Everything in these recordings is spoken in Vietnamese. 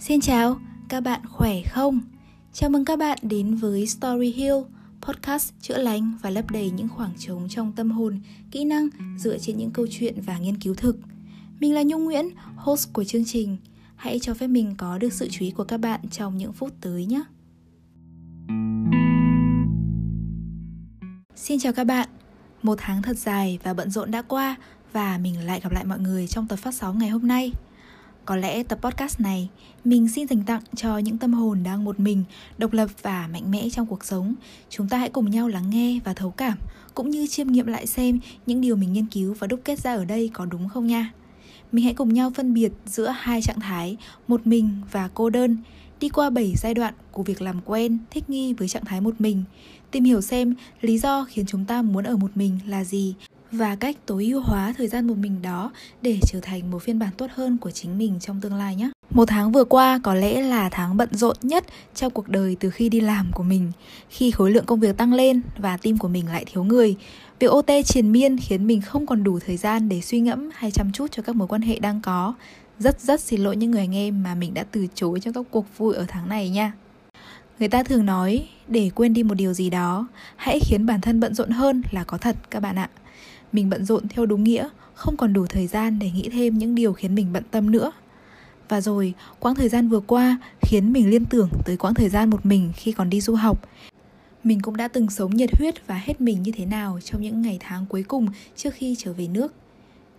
Xin chào, các bạn khỏe không? Chào mừng các bạn đến với Story Hill, podcast chữa lành và lấp đầy những khoảng trống trong tâm hồn, kỹ năng dựa trên những câu chuyện và nghiên cứu thực. Mình là Nhung Nguyễn, host của chương trình. Hãy cho phép mình có được sự chú ý của các bạn trong những phút tới nhé. Xin chào các bạn. Một tháng thật dài và bận rộn đã qua và mình lại gặp lại mọi người trong tập phát sóng ngày hôm nay. Có lẽ tập podcast này mình xin dành tặng cho những tâm hồn đang một mình, độc lập và mạnh mẽ trong cuộc sống. Chúng ta hãy cùng nhau lắng nghe và thấu cảm, cũng như chiêm nghiệm lại xem những điều mình nghiên cứu và đúc kết ra ở đây có đúng không nha. Mình hãy cùng nhau phân biệt giữa hai trạng thái, một mình và cô đơn, đi qua 7 giai đoạn của việc làm quen, thích nghi với trạng thái một mình, tìm hiểu xem lý do khiến chúng ta muốn ở một mình là gì và cách tối ưu hóa thời gian một mình đó để trở thành một phiên bản tốt hơn của chính mình trong tương lai nhé. Một tháng vừa qua có lẽ là tháng bận rộn nhất trong cuộc đời từ khi đi làm của mình. Khi khối lượng công việc tăng lên và team của mình lại thiếu người, việc OT triền miên khiến mình không còn đủ thời gian để suy ngẫm hay chăm chút cho các mối quan hệ đang có. Rất rất xin lỗi những người anh em mà mình đã từ chối trong các cuộc vui ở tháng này nha. Người ta thường nói để quên đi một điều gì đó, hãy khiến bản thân bận rộn hơn là có thật các bạn ạ. Mình bận rộn theo đúng nghĩa, không còn đủ thời gian để nghĩ thêm những điều khiến mình bận tâm nữa. Và rồi, quãng thời gian vừa qua khiến mình liên tưởng tới quãng thời gian một mình khi còn đi du học. Mình cũng đã từng sống nhiệt huyết và hết mình như thế nào trong những ngày tháng cuối cùng trước khi trở về nước.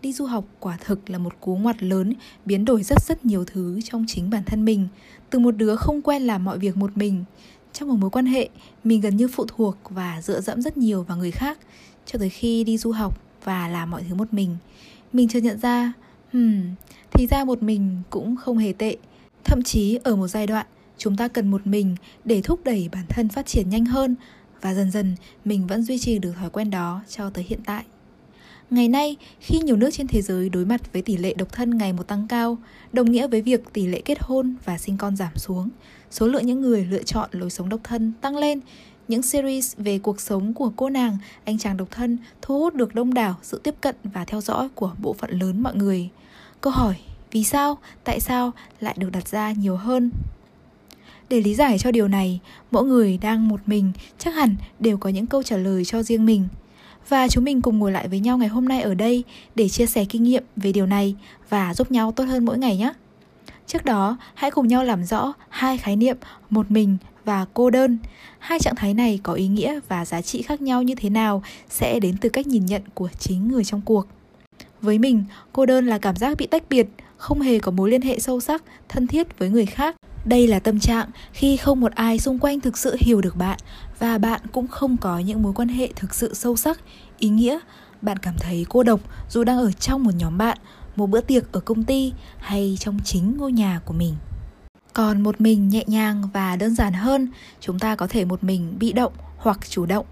Đi du học quả thực là một cú ngoặt lớn, biến đổi rất rất nhiều thứ trong chính bản thân mình. Từ một đứa không quen làm mọi việc một mình, trong một mối quan hệ, mình gần như phụ thuộc và dựa dẫm rất nhiều vào người khác, cho tới khi đi du học và làm mọi thứ một mình. Mình chợt nhận ra hmm, thì ra một mình cũng không hề tệ. Thậm chí ở một giai đoạn chúng ta cần một mình để thúc đẩy bản thân phát triển nhanh hơn và dần dần mình vẫn duy trì được thói quen đó cho tới hiện tại. Ngày nay, khi nhiều nước trên thế giới đối mặt với tỷ lệ độc thân ngày một tăng cao, đồng nghĩa với việc tỷ lệ kết hôn và sinh con giảm xuống, số lượng những người lựa chọn lối sống độc thân tăng lên những series về cuộc sống của cô nàng, anh chàng độc thân thu hút được đông đảo sự tiếp cận và theo dõi của bộ phận lớn mọi người. Câu hỏi vì sao, tại sao lại được đặt ra nhiều hơn. Để lý giải cho điều này, mỗi người đang một mình chắc hẳn đều có những câu trả lời cho riêng mình. Và chúng mình cùng ngồi lại với nhau ngày hôm nay ở đây để chia sẻ kinh nghiệm về điều này và giúp nhau tốt hơn mỗi ngày nhé. Trước đó, hãy cùng nhau làm rõ hai khái niệm một mình và cô đơn. Hai trạng thái này có ý nghĩa và giá trị khác nhau như thế nào sẽ đến từ cách nhìn nhận của chính người trong cuộc. Với mình, cô đơn là cảm giác bị tách biệt, không hề có mối liên hệ sâu sắc, thân thiết với người khác. Đây là tâm trạng khi không một ai xung quanh thực sự hiểu được bạn và bạn cũng không có những mối quan hệ thực sự sâu sắc, ý nghĩa. Bạn cảm thấy cô độc dù đang ở trong một nhóm bạn, một bữa tiệc ở công ty hay trong chính ngôi nhà của mình. Còn một mình nhẹ nhàng và đơn giản hơn chúng ta có thể một mình bị động hoặc chủ động.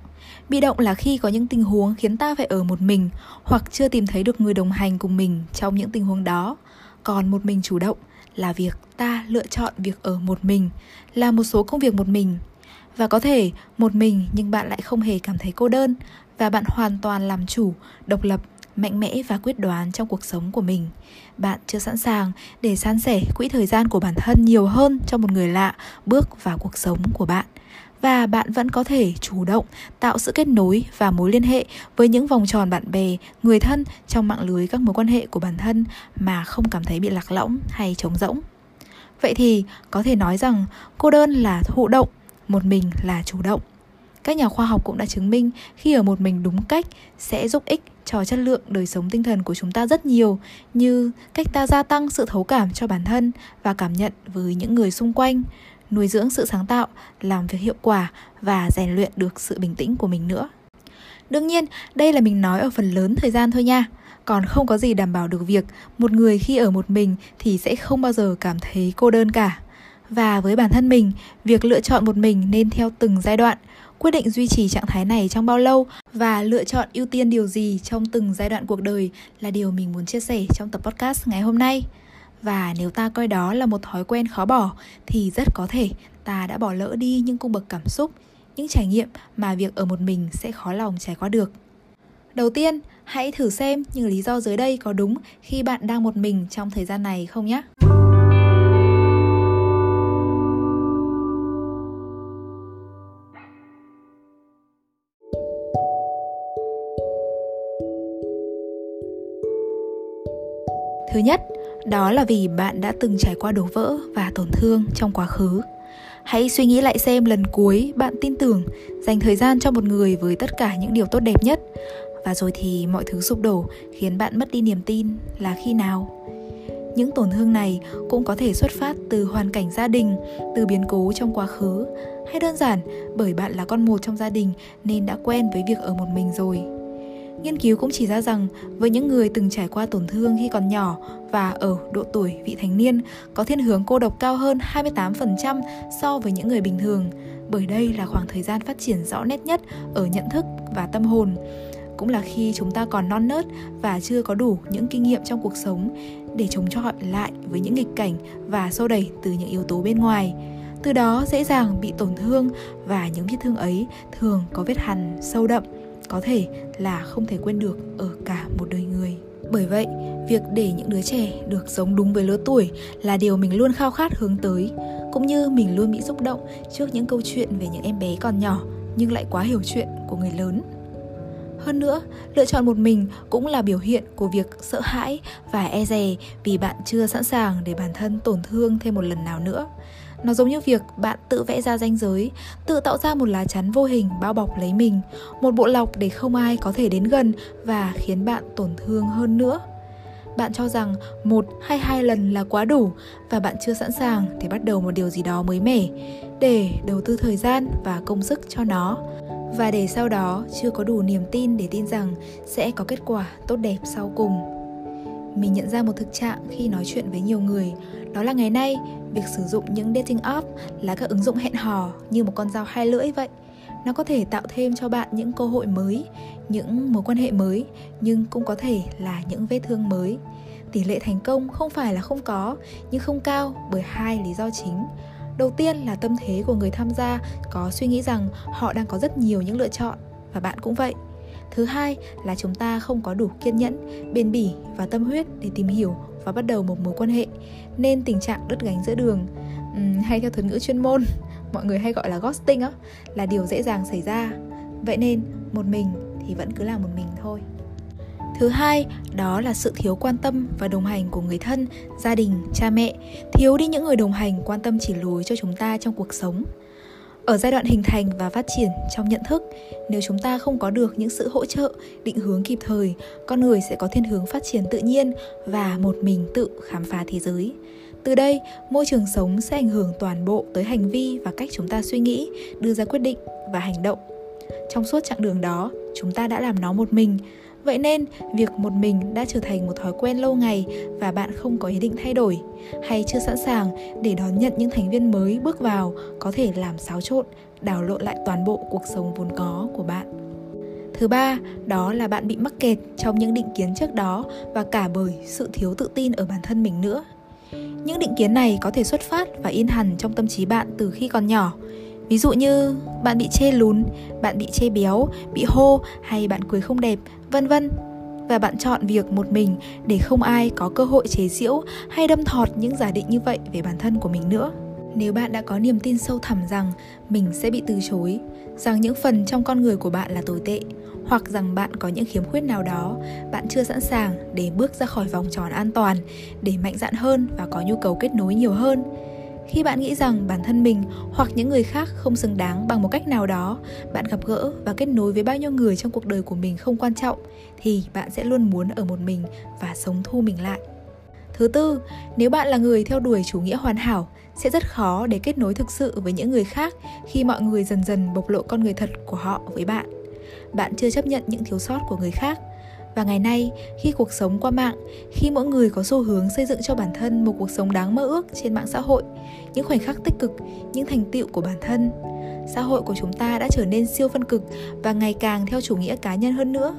Bị động là khi có những tình huống khiến ta phải ở một mình hoặc chưa tìm thấy được người đồng hành cùng mình trong những tình huống đó. Còn một mình chủ động là việc ta lựa chọn việc ở một mình làm một số công việc một mình. Và có thể một mình nhưng bạn lại không hề cảm thấy cô đơn và bạn hoàn toàn làm chủ, độc lập, mạnh mẽ và quyết đoán trong cuộc sống của mình. Bạn chưa sẵn sàng để san sẻ quỹ thời gian của bản thân nhiều hơn cho một người lạ bước vào cuộc sống của bạn và bạn vẫn có thể chủ động tạo sự kết nối và mối liên hệ với những vòng tròn bạn bè, người thân trong mạng lưới các mối quan hệ của bản thân mà không cảm thấy bị lạc lõng hay trống rỗng. Vậy thì có thể nói rằng cô đơn là thụ động, một mình là chủ động. Các nhà khoa học cũng đã chứng minh khi ở một mình đúng cách sẽ giúp ích cho chất lượng đời sống tinh thần của chúng ta rất nhiều như cách ta gia tăng sự thấu cảm cho bản thân và cảm nhận với những người xung quanh, nuôi dưỡng sự sáng tạo, làm việc hiệu quả và rèn luyện được sự bình tĩnh của mình nữa. Đương nhiên, đây là mình nói ở phần lớn thời gian thôi nha. Còn không có gì đảm bảo được việc một người khi ở một mình thì sẽ không bao giờ cảm thấy cô đơn cả. Và với bản thân mình, việc lựa chọn một mình nên theo từng giai đoạn, quyết định duy trì trạng thái này trong bao lâu và lựa chọn ưu tiên điều gì trong từng giai đoạn cuộc đời là điều mình muốn chia sẻ trong tập podcast ngày hôm nay và nếu ta coi đó là một thói quen khó bỏ thì rất có thể ta đã bỏ lỡ đi những cung bậc cảm xúc những trải nghiệm mà việc ở một mình sẽ khó lòng trải qua được. Đầu tiên hãy thử xem những lý do dưới đây có đúng khi bạn đang một mình trong thời gian này không nhé. Thứ nhất, đó là vì bạn đã từng trải qua đổ vỡ và tổn thương trong quá khứ. Hãy suy nghĩ lại xem lần cuối bạn tin tưởng dành thời gian cho một người với tất cả những điều tốt đẹp nhất và rồi thì mọi thứ sụp đổ khiến bạn mất đi niềm tin là khi nào? Những tổn thương này cũng có thể xuất phát từ hoàn cảnh gia đình, từ biến cố trong quá khứ hay đơn giản bởi bạn là con một trong gia đình nên đã quen với việc ở một mình rồi. Nghiên cứu cũng chỉ ra rằng với những người từng trải qua tổn thương khi còn nhỏ và ở độ tuổi vị thành niên có thiên hướng cô độc cao hơn 28% so với những người bình thường, bởi đây là khoảng thời gian phát triển rõ nét nhất ở nhận thức và tâm hồn. Cũng là khi chúng ta còn non nớt và chưa có đủ những kinh nghiệm trong cuộc sống để chống chọi lại với những nghịch cảnh và xô đẩy từ những yếu tố bên ngoài. Từ đó dễ dàng bị tổn thương và những vết thương ấy thường có vết hằn sâu đậm có thể là không thể quên được ở cả một đời người bởi vậy việc để những đứa trẻ được sống đúng với lứa tuổi là điều mình luôn khao khát hướng tới cũng như mình luôn bị xúc động trước những câu chuyện về những em bé còn nhỏ nhưng lại quá hiểu chuyện của người lớn hơn nữa, lựa chọn một mình cũng là biểu hiện của việc sợ hãi và e dè vì bạn chưa sẵn sàng để bản thân tổn thương thêm một lần nào nữa. Nó giống như việc bạn tự vẽ ra ranh giới, tự tạo ra một lá chắn vô hình bao bọc lấy mình, một bộ lọc để không ai có thể đến gần và khiến bạn tổn thương hơn nữa. Bạn cho rằng một hay hai lần là quá đủ và bạn chưa sẵn sàng để bắt đầu một điều gì đó mới mẻ, để đầu tư thời gian và công sức cho nó và để sau đó chưa có đủ niềm tin để tin rằng sẽ có kết quả tốt đẹp sau cùng mình nhận ra một thực trạng khi nói chuyện với nhiều người đó là ngày nay việc sử dụng những dating app là các ứng dụng hẹn hò như một con dao hai lưỡi vậy. Nó có thể tạo thêm cho bạn những cơ hội mới, những mối quan hệ mới, nhưng cũng có thể là những vết thương mới. Tỷ lệ thành công không phải là không có, nhưng không cao bởi hai lý do chính. Đầu tiên là tâm thế của người tham gia có suy nghĩ rằng họ đang có rất nhiều những lựa chọn và bạn cũng vậy. Thứ hai là chúng ta không có đủ kiên nhẫn, bền bỉ và tâm huyết để tìm hiểu và bắt đầu một mối quan hệ, nên tình trạng đứt gánh giữa đường hay theo thuật ngữ chuyên môn, mọi người hay gọi là ghosting á, là điều dễ dàng xảy ra. Vậy nên, một mình thì vẫn cứ là một mình thôi. Thứ hai, đó là sự thiếu quan tâm và đồng hành của người thân, gia đình, cha mẹ. Thiếu đi những người đồng hành quan tâm chỉ lối cho chúng ta trong cuộc sống ở giai đoạn hình thành và phát triển trong nhận thức, nếu chúng ta không có được những sự hỗ trợ, định hướng kịp thời, con người sẽ có thiên hướng phát triển tự nhiên và một mình tự khám phá thế giới. Từ đây, môi trường sống sẽ ảnh hưởng toàn bộ tới hành vi và cách chúng ta suy nghĩ, đưa ra quyết định và hành động. Trong suốt chặng đường đó, chúng ta đã làm nó một mình Vậy nên, việc một mình đã trở thành một thói quen lâu ngày và bạn không có ý định thay đổi hay chưa sẵn sàng để đón nhận những thành viên mới bước vào có thể làm xáo trộn, đảo lộn lại toàn bộ cuộc sống vốn có của bạn. Thứ ba, đó là bạn bị mắc kẹt trong những định kiến trước đó và cả bởi sự thiếu tự tin ở bản thân mình nữa. Những định kiến này có thể xuất phát và in hẳn trong tâm trí bạn từ khi còn nhỏ, Ví dụ như bạn bị chê lún, bạn bị chê béo, bị hô hay bạn cười không đẹp, vân vân. Và bạn chọn việc một mình để không ai có cơ hội chế giễu hay đâm thọt những giả định như vậy về bản thân của mình nữa. Nếu bạn đã có niềm tin sâu thẳm rằng mình sẽ bị từ chối, rằng những phần trong con người của bạn là tồi tệ, hoặc rằng bạn có những khiếm khuyết nào đó, bạn chưa sẵn sàng để bước ra khỏi vòng tròn an toàn, để mạnh dạn hơn và có nhu cầu kết nối nhiều hơn, khi bạn nghĩ rằng bản thân mình hoặc những người khác không xứng đáng bằng một cách nào đó, bạn gặp gỡ và kết nối với bao nhiêu người trong cuộc đời của mình không quan trọng, thì bạn sẽ luôn muốn ở một mình và sống thu mình lại. Thứ tư, nếu bạn là người theo đuổi chủ nghĩa hoàn hảo, sẽ rất khó để kết nối thực sự với những người khác khi mọi người dần dần bộc lộ con người thật của họ với bạn. Bạn chưa chấp nhận những thiếu sót của người khác và ngày nay, khi cuộc sống qua mạng, khi mỗi người có xu hướng xây dựng cho bản thân một cuộc sống đáng mơ ước trên mạng xã hội, những khoảnh khắc tích cực, những thành tựu của bản thân, xã hội của chúng ta đã trở nên siêu phân cực và ngày càng theo chủ nghĩa cá nhân hơn nữa.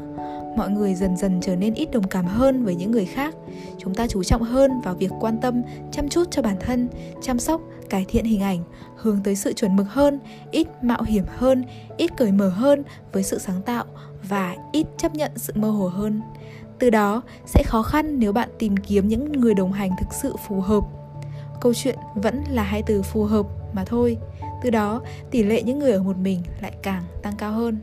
Mọi người dần dần trở nên ít đồng cảm hơn với những người khác. Chúng ta chú trọng hơn vào việc quan tâm, chăm chút cho bản thân, chăm sóc, cải thiện hình ảnh, hướng tới sự chuẩn mực hơn, ít mạo hiểm hơn, ít cởi mở hơn với sự sáng tạo, và ít chấp nhận sự mơ hồ hơn. Từ đó sẽ khó khăn nếu bạn tìm kiếm những người đồng hành thực sự phù hợp. Câu chuyện vẫn là hai từ phù hợp mà thôi. Từ đó tỷ lệ những người ở một mình lại càng tăng cao hơn.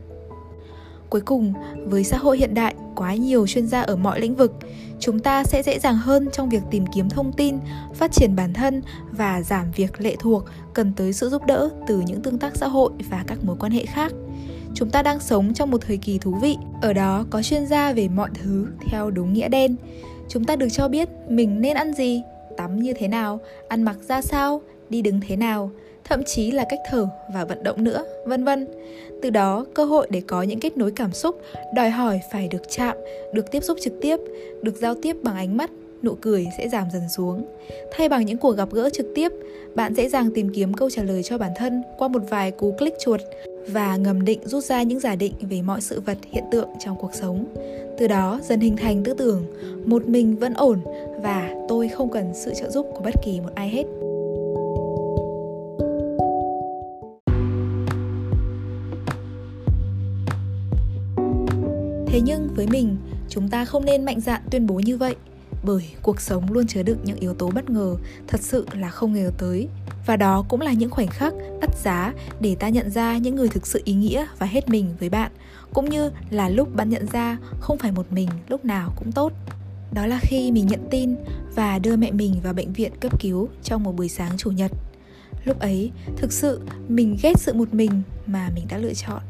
Cuối cùng, với xã hội hiện đại quá nhiều chuyên gia ở mọi lĩnh vực, chúng ta sẽ dễ dàng hơn trong việc tìm kiếm thông tin, phát triển bản thân và giảm việc lệ thuộc cần tới sự giúp đỡ từ những tương tác xã hội và các mối quan hệ khác. Chúng ta đang sống trong một thời kỳ thú vị, ở đó có chuyên gia về mọi thứ theo đúng nghĩa đen. Chúng ta được cho biết mình nên ăn gì, tắm như thế nào, ăn mặc ra sao, đi đứng thế nào, thậm chí là cách thở và vận động nữa, vân vân. Từ đó, cơ hội để có những kết nối cảm xúc đòi hỏi phải được chạm, được tiếp xúc trực tiếp, được giao tiếp bằng ánh mắt, nụ cười sẽ giảm dần xuống. Thay bằng những cuộc gặp gỡ trực tiếp, bạn dễ dàng tìm kiếm câu trả lời cho bản thân qua một vài cú click chuột và ngầm định rút ra những giả định về mọi sự vật hiện tượng trong cuộc sống. Từ đó dần hình thành tư tưởng một mình vẫn ổn và tôi không cần sự trợ giúp của bất kỳ một ai hết. Thế nhưng với mình, chúng ta không nên mạnh dạn tuyên bố như vậy bởi cuộc sống luôn chứa đựng những yếu tố bất ngờ, thật sự là không ngờ tới. Và đó cũng là những khoảnh khắc đắt giá để ta nhận ra những người thực sự ý nghĩa và hết mình với bạn, cũng như là lúc bạn nhận ra không phải một mình lúc nào cũng tốt. Đó là khi mình nhận tin và đưa mẹ mình vào bệnh viện cấp cứu trong một buổi sáng chủ nhật. Lúc ấy, thực sự mình ghét sự một mình mà mình đã lựa chọn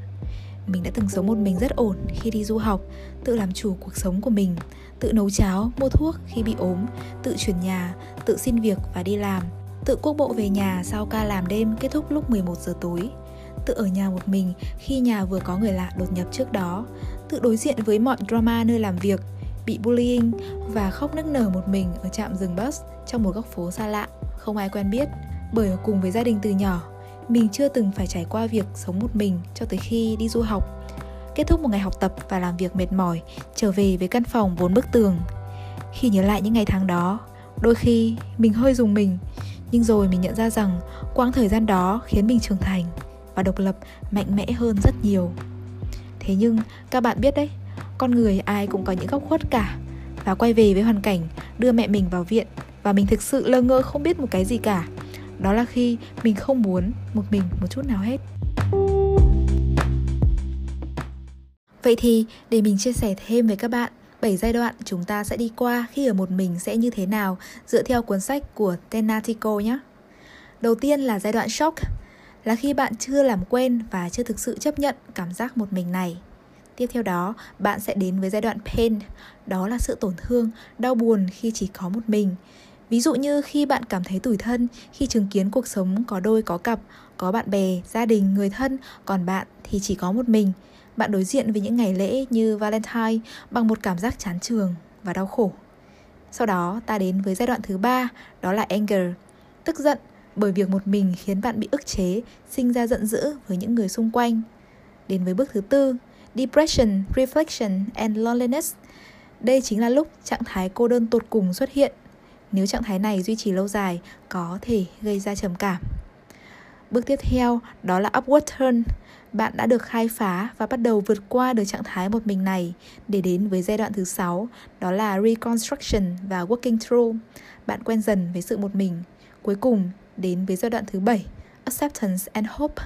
mình đã từng sống một mình rất ổn khi đi du học, tự làm chủ cuộc sống của mình, tự nấu cháo, mua thuốc khi bị ốm, tự chuyển nhà, tự xin việc và đi làm, tự quốc bộ về nhà sau ca làm đêm kết thúc lúc 11 giờ tối, tự ở nhà một mình khi nhà vừa có người lạ đột nhập trước đó, tự đối diện với mọi drama nơi làm việc, bị bullying và khóc nức nở một mình ở trạm dừng bus trong một góc phố xa lạ không ai quen biết, bởi ở cùng với gia đình từ nhỏ mình chưa từng phải trải qua việc sống một mình cho tới khi đi du học. Kết thúc một ngày học tập và làm việc mệt mỏi, trở về với căn phòng bốn bức tường. Khi nhớ lại những ngày tháng đó, đôi khi mình hơi dùng mình, nhưng rồi mình nhận ra rằng quãng thời gian đó khiến mình trưởng thành và độc lập, mạnh mẽ hơn rất nhiều. Thế nhưng, các bạn biết đấy, con người ai cũng có những góc khuất cả. Và quay về với hoàn cảnh, đưa mẹ mình vào viện và mình thực sự lơ ngơ không biết một cái gì cả đó là khi mình không muốn một mình một chút nào hết Vậy thì để mình chia sẻ thêm với các bạn 7 giai đoạn chúng ta sẽ đi qua khi ở một mình sẽ như thế nào dựa theo cuốn sách của Tenatico nhé. Đầu tiên là giai đoạn shock, là khi bạn chưa làm quen và chưa thực sự chấp nhận cảm giác một mình này. Tiếp theo đó, bạn sẽ đến với giai đoạn pain, đó là sự tổn thương, đau buồn khi chỉ có một mình. Ví dụ như khi bạn cảm thấy tủi thân khi chứng kiến cuộc sống có đôi có cặp, có bạn bè, gia đình, người thân, còn bạn thì chỉ có một mình. Bạn đối diện với những ngày lễ như Valentine bằng một cảm giác chán trường và đau khổ. Sau đó ta đến với giai đoạn thứ ba, đó là anger, tức giận bởi việc một mình khiến bạn bị ức chế, sinh ra giận dữ với những người xung quanh. Đến với bước thứ tư, depression, reflection and loneliness. Đây chính là lúc trạng thái cô đơn tột cùng xuất hiện. Nếu trạng thái này duy trì lâu dài, có thể gây ra trầm cảm. Bước tiếp theo đó là upward turn. Bạn đã được khai phá và bắt đầu vượt qua được trạng thái một mình này để đến với giai đoạn thứ sáu, đó là reconstruction và working through. Bạn quen dần với sự một mình. Cuối cùng đến với giai đoạn thứ bảy, acceptance and hope.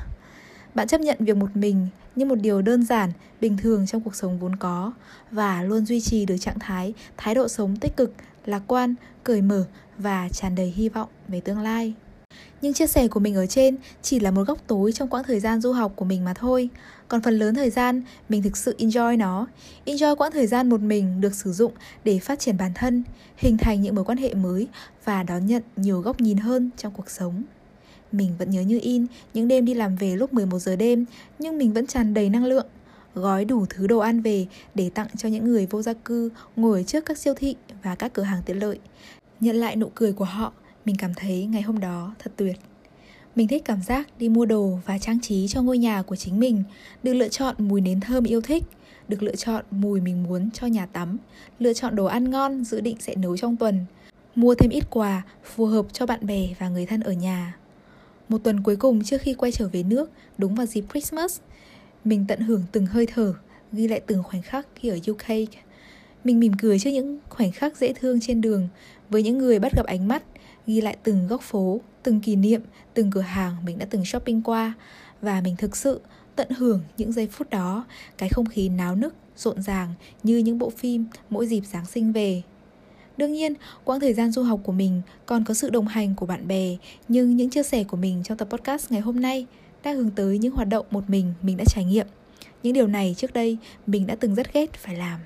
Bạn chấp nhận việc một mình như một điều đơn giản, bình thường trong cuộc sống vốn có và luôn duy trì được trạng thái, thái độ sống tích cực, lạc quan, cởi mở và tràn đầy hy vọng về tương lai. Nhưng chia sẻ của mình ở trên chỉ là một góc tối trong quãng thời gian du học của mình mà thôi. Còn phần lớn thời gian, mình thực sự enjoy nó. Enjoy quãng thời gian một mình được sử dụng để phát triển bản thân, hình thành những mối quan hệ mới và đón nhận nhiều góc nhìn hơn trong cuộc sống. Mình vẫn nhớ như in những đêm đi làm về lúc 11 giờ đêm, nhưng mình vẫn tràn đầy năng lượng. Gói đủ thứ đồ ăn về để tặng cho những người vô gia cư ngồi trước các siêu thị và các cửa hàng tiện lợi. Nhận lại nụ cười của họ mình cảm thấy ngày hôm đó thật tuyệt. Mình thích cảm giác đi mua đồ và trang trí cho ngôi nhà của chính mình, được lựa chọn mùi nến thơm yêu thích, được lựa chọn mùi mình muốn cho nhà tắm, lựa chọn đồ ăn ngon dự định sẽ nấu trong tuần, mua thêm ít quà phù hợp cho bạn bè và người thân ở nhà. Một tuần cuối cùng trước khi quay trở về nước, đúng vào dịp Christmas, mình tận hưởng từng hơi thở, ghi lại từng khoảnh khắc khi ở UK. Mình mỉm cười trước những khoảnh khắc dễ thương trên đường với những người bắt gặp ánh mắt ghi lại từng góc phố, từng kỷ niệm, từng cửa hàng mình đã từng shopping qua và mình thực sự tận hưởng những giây phút đó, cái không khí náo nức, rộn ràng như những bộ phim mỗi dịp Giáng sinh về. Đương nhiên, quãng thời gian du học của mình còn có sự đồng hành của bạn bè, nhưng những chia sẻ của mình trong tập podcast ngày hôm nay đang hướng tới những hoạt động một mình mình đã trải nghiệm. Những điều này trước đây mình đã từng rất ghét phải làm.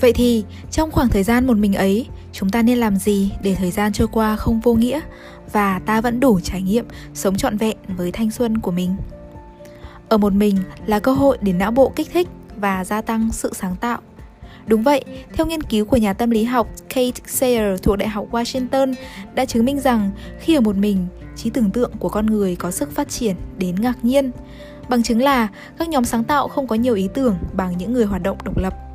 Vậy thì, trong khoảng thời gian một mình ấy, chúng ta nên làm gì để thời gian trôi qua không vô nghĩa và ta vẫn đủ trải nghiệm sống trọn vẹn với thanh xuân của mình? Ở một mình là cơ hội để não bộ kích thích và gia tăng sự sáng tạo. Đúng vậy, theo nghiên cứu của nhà tâm lý học Kate Sayer thuộc Đại học Washington đã chứng minh rằng khi ở một mình, trí tưởng tượng của con người có sức phát triển đến ngạc nhiên. Bằng chứng là các nhóm sáng tạo không có nhiều ý tưởng bằng những người hoạt động độc lập.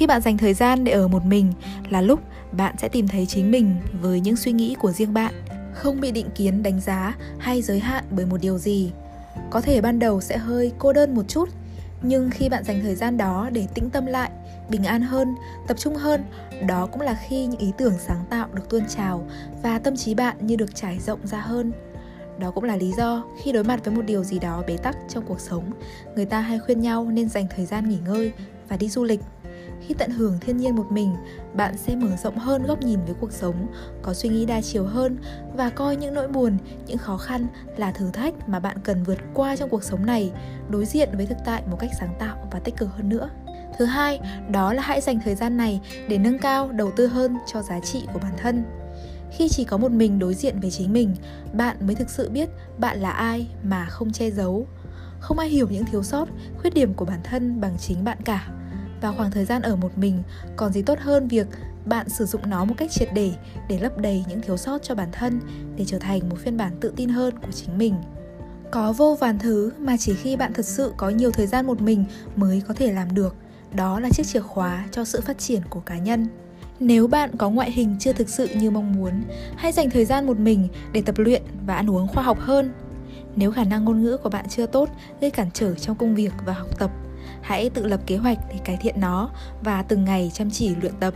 Khi bạn dành thời gian để ở một mình là lúc bạn sẽ tìm thấy chính mình với những suy nghĩ của riêng bạn, không bị định kiến đánh giá hay giới hạn bởi một điều gì. Có thể ban đầu sẽ hơi cô đơn một chút, nhưng khi bạn dành thời gian đó để tĩnh tâm lại bình an hơn tập trung hơn đó cũng là khi những ý tưởng sáng tạo được tuôn trào và tâm trí bạn như được trải rộng ra hơn. Đó cũng là lý do khi đối mặt với một điều gì đó bế tắc trong cuộc sống người ta hay khuyên nhau nên dành thời gian nghỉ ngơi và đi du lịch khi tận hưởng thiên nhiên một mình, bạn sẽ mở rộng hơn góc nhìn với cuộc sống, có suy nghĩ đa chiều hơn và coi những nỗi buồn, những khó khăn là thử thách mà bạn cần vượt qua trong cuộc sống này, đối diện với thực tại một cách sáng tạo và tích cực hơn nữa. Thứ hai, đó là hãy dành thời gian này để nâng cao, đầu tư hơn cho giá trị của bản thân. Khi chỉ có một mình đối diện với chính mình, bạn mới thực sự biết bạn là ai mà không che giấu. Không ai hiểu những thiếu sót, khuyết điểm của bản thân bằng chính bạn cả và khoảng thời gian ở một mình, còn gì tốt hơn việc bạn sử dụng nó một cách triệt để để lấp đầy những thiếu sót cho bản thân để trở thành một phiên bản tự tin hơn của chính mình. Có vô vàn thứ mà chỉ khi bạn thật sự có nhiều thời gian một mình mới có thể làm được, đó là chiếc chìa khóa cho sự phát triển của cá nhân. Nếu bạn có ngoại hình chưa thực sự như mong muốn, hãy dành thời gian một mình để tập luyện và ăn uống khoa học hơn. Nếu khả năng ngôn ngữ của bạn chưa tốt, gây cản trở trong công việc và học tập hãy tự lập kế hoạch để cải thiện nó và từng ngày chăm chỉ luyện tập.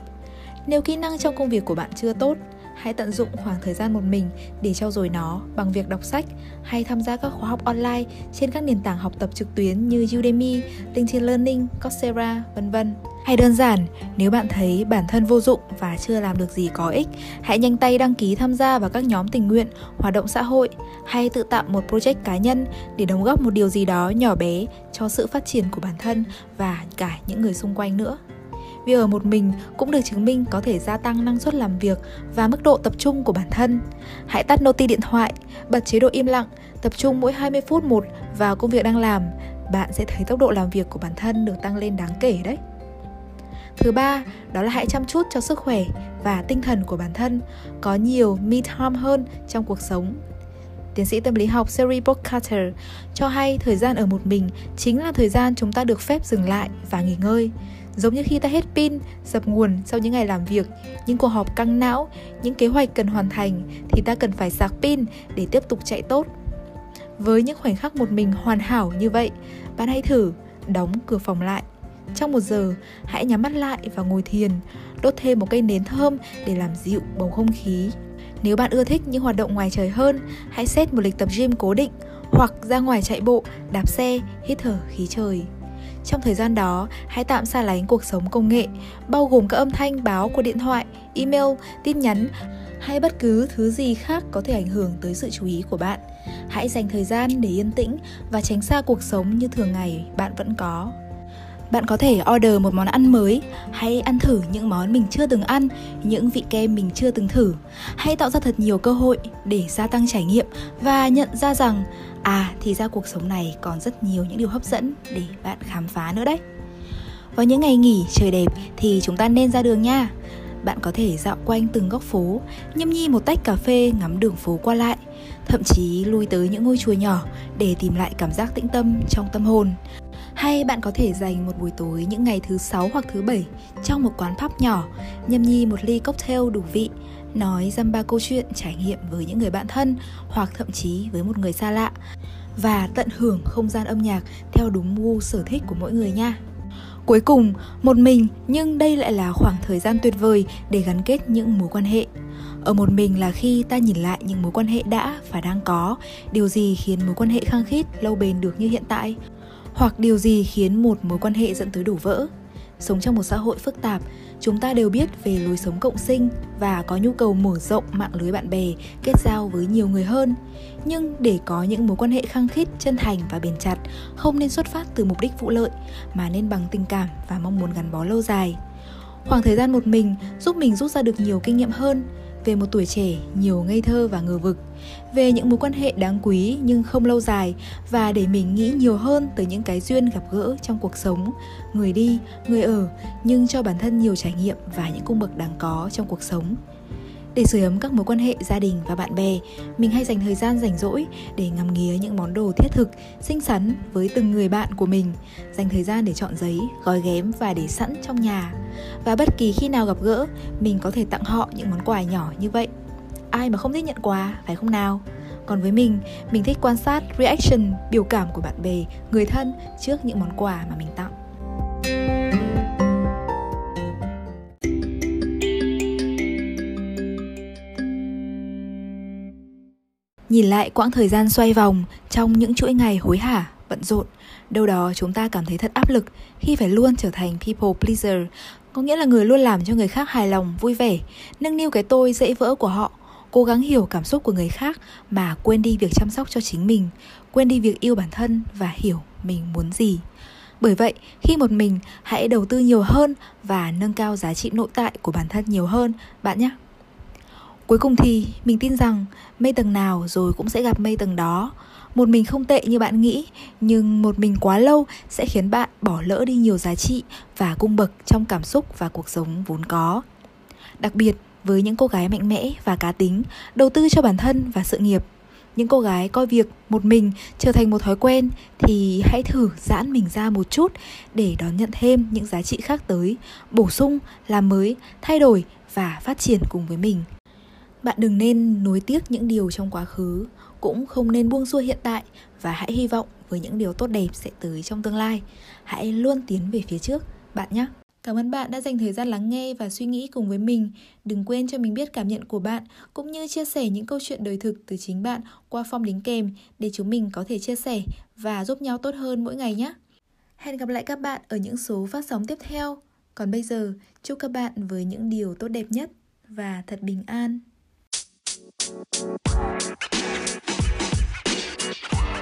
Nếu kỹ năng trong công việc của bạn chưa tốt hãy tận dụng khoảng thời gian một mình để trau dồi nó bằng việc đọc sách hay tham gia các khóa học online trên các nền tảng học tập trực tuyến như Udemy, LinkedIn Learning, Coursera, vân vân. Hay đơn giản, nếu bạn thấy bản thân vô dụng và chưa làm được gì có ích, hãy nhanh tay đăng ký tham gia vào các nhóm tình nguyện, hoạt động xã hội hay tự tạo một project cá nhân để đóng góp một điều gì đó nhỏ bé cho sự phát triển của bản thân và cả những người xung quanh nữa. Việc ở một mình cũng được chứng minh có thể gia tăng năng suất làm việc và mức độ tập trung của bản thân. Hãy tắt noti điện thoại, bật chế độ im lặng, tập trung mỗi 20 phút một vào công việc đang làm. Bạn sẽ thấy tốc độ làm việc của bản thân được tăng lên đáng kể đấy. Thứ ba, đó là hãy chăm chút cho sức khỏe và tinh thần của bản thân, có nhiều me time hơn trong cuộc sống. Tiến sĩ tâm lý học Sherry Carter cho hay thời gian ở một mình chính là thời gian chúng ta được phép dừng lại và nghỉ ngơi. Giống như khi ta hết pin, dập nguồn sau những ngày làm việc, những cuộc họp căng não, những kế hoạch cần hoàn thành thì ta cần phải sạc pin để tiếp tục chạy tốt. Với những khoảnh khắc một mình hoàn hảo như vậy, bạn hãy thử đóng cửa phòng lại. Trong một giờ, hãy nhắm mắt lại và ngồi thiền, đốt thêm một cây nến thơm để làm dịu bầu không khí. Nếu bạn ưa thích những hoạt động ngoài trời hơn, hãy set một lịch tập gym cố định hoặc ra ngoài chạy bộ, đạp xe, hít thở khí trời. Trong thời gian đó, hãy tạm xa lánh cuộc sống công nghệ, bao gồm các âm thanh báo của điện thoại, email, tin nhắn hay bất cứ thứ gì khác có thể ảnh hưởng tới sự chú ý của bạn. Hãy dành thời gian để yên tĩnh và tránh xa cuộc sống như thường ngày bạn vẫn có. Bạn có thể order một món ăn mới hay ăn thử những món mình chưa từng ăn, những vị kem mình chưa từng thử. Hãy tạo ra thật nhiều cơ hội để gia tăng trải nghiệm và nhận ra rằng à thì ra cuộc sống này còn rất nhiều những điều hấp dẫn để bạn khám phá nữa đấy. Vào những ngày nghỉ trời đẹp thì chúng ta nên ra đường nha. Bạn có thể dạo quanh từng góc phố, nhâm nhi một tách cà phê ngắm đường phố qua lại, thậm chí lui tới những ngôi chùa nhỏ để tìm lại cảm giác tĩnh tâm trong tâm hồn. Hay bạn có thể dành một buổi tối những ngày thứ sáu hoặc thứ bảy trong một quán pub nhỏ, nhâm nhi một ly cocktail đủ vị, nói dăm ba câu chuyện trải nghiệm với những người bạn thân hoặc thậm chí với một người xa lạ và tận hưởng không gian âm nhạc theo đúng gu sở thích của mỗi người nha. Cuối cùng, một mình nhưng đây lại là khoảng thời gian tuyệt vời để gắn kết những mối quan hệ. Ở một mình là khi ta nhìn lại những mối quan hệ đã và đang có, điều gì khiến mối quan hệ khăng khít lâu bền được như hiện tại, hoặc điều gì khiến một mối quan hệ dẫn tới đổ vỡ. Sống trong một xã hội phức tạp, chúng ta đều biết về lối sống cộng sinh và có nhu cầu mở rộng mạng lưới bạn bè, kết giao với nhiều người hơn. Nhưng để có những mối quan hệ khăng khít, chân thành và bền chặt, không nên xuất phát từ mục đích vụ lợi mà nên bằng tình cảm và mong muốn gắn bó lâu dài. Khoảng thời gian một mình giúp mình rút ra được nhiều kinh nghiệm hơn, về một tuổi trẻ nhiều ngây thơ và ngờ vực, về những mối quan hệ đáng quý nhưng không lâu dài và để mình nghĩ nhiều hơn tới những cái duyên gặp gỡ trong cuộc sống, người đi, người ở nhưng cho bản thân nhiều trải nghiệm và những cung bậc đáng có trong cuộc sống. Để sưởi ấm các mối quan hệ gia đình và bạn bè, mình hay dành thời gian rảnh rỗi để ngắm nghía những món đồ thiết thực, xinh xắn với từng người bạn của mình, dành thời gian để chọn giấy, gói ghém và để sẵn trong nhà. Và bất kỳ khi nào gặp gỡ, mình có thể tặng họ những món quà nhỏ như vậy. Ai mà không thích nhận quà, phải không nào? Còn với mình, mình thích quan sát reaction, biểu cảm của bạn bè, người thân trước những món quà mà mình tặng. Nhìn lại quãng thời gian xoay vòng trong những chuỗi ngày hối hả, bận rộn, đâu đó chúng ta cảm thấy thật áp lực khi phải luôn trở thành people pleaser, có nghĩa là người luôn làm cho người khác hài lòng, vui vẻ, nâng niu cái tôi dễ vỡ của họ, cố gắng hiểu cảm xúc của người khác mà quên đi việc chăm sóc cho chính mình, quên đi việc yêu bản thân và hiểu mình muốn gì. Bởi vậy, khi một mình, hãy đầu tư nhiều hơn và nâng cao giá trị nội tại của bản thân nhiều hơn bạn nhé. Cuối cùng thì mình tin rằng mây tầng nào rồi cũng sẽ gặp mây tầng đó. Một mình không tệ như bạn nghĩ, nhưng một mình quá lâu sẽ khiến bạn bỏ lỡ đi nhiều giá trị và cung bậc trong cảm xúc và cuộc sống vốn có. Đặc biệt với những cô gái mạnh mẽ và cá tính, đầu tư cho bản thân và sự nghiệp. Những cô gái coi việc một mình trở thành một thói quen thì hãy thử giãn mình ra một chút để đón nhận thêm những giá trị khác tới, bổ sung, làm mới, thay đổi và phát triển cùng với mình. Bạn đừng nên nuối tiếc những điều trong quá khứ, cũng không nên buông xuôi hiện tại và hãy hy vọng với những điều tốt đẹp sẽ tới trong tương lai. Hãy luôn tiến về phía trước, bạn nhé. Cảm ơn bạn đã dành thời gian lắng nghe và suy nghĩ cùng với mình. Đừng quên cho mình biết cảm nhận của bạn cũng như chia sẻ những câu chuyện đời thực từ chính bạn qua form đính kèm để chúng mình có thể chia sẻ và giúp nhau tốt hơn mỗi ngày nhé. Hẹn gặp lại các bạn ở những số phát sóng tiếp theo. Còn bây giờ, chúc các bạn với những điều tốt đẹp nhất và thật bình an. Thank you.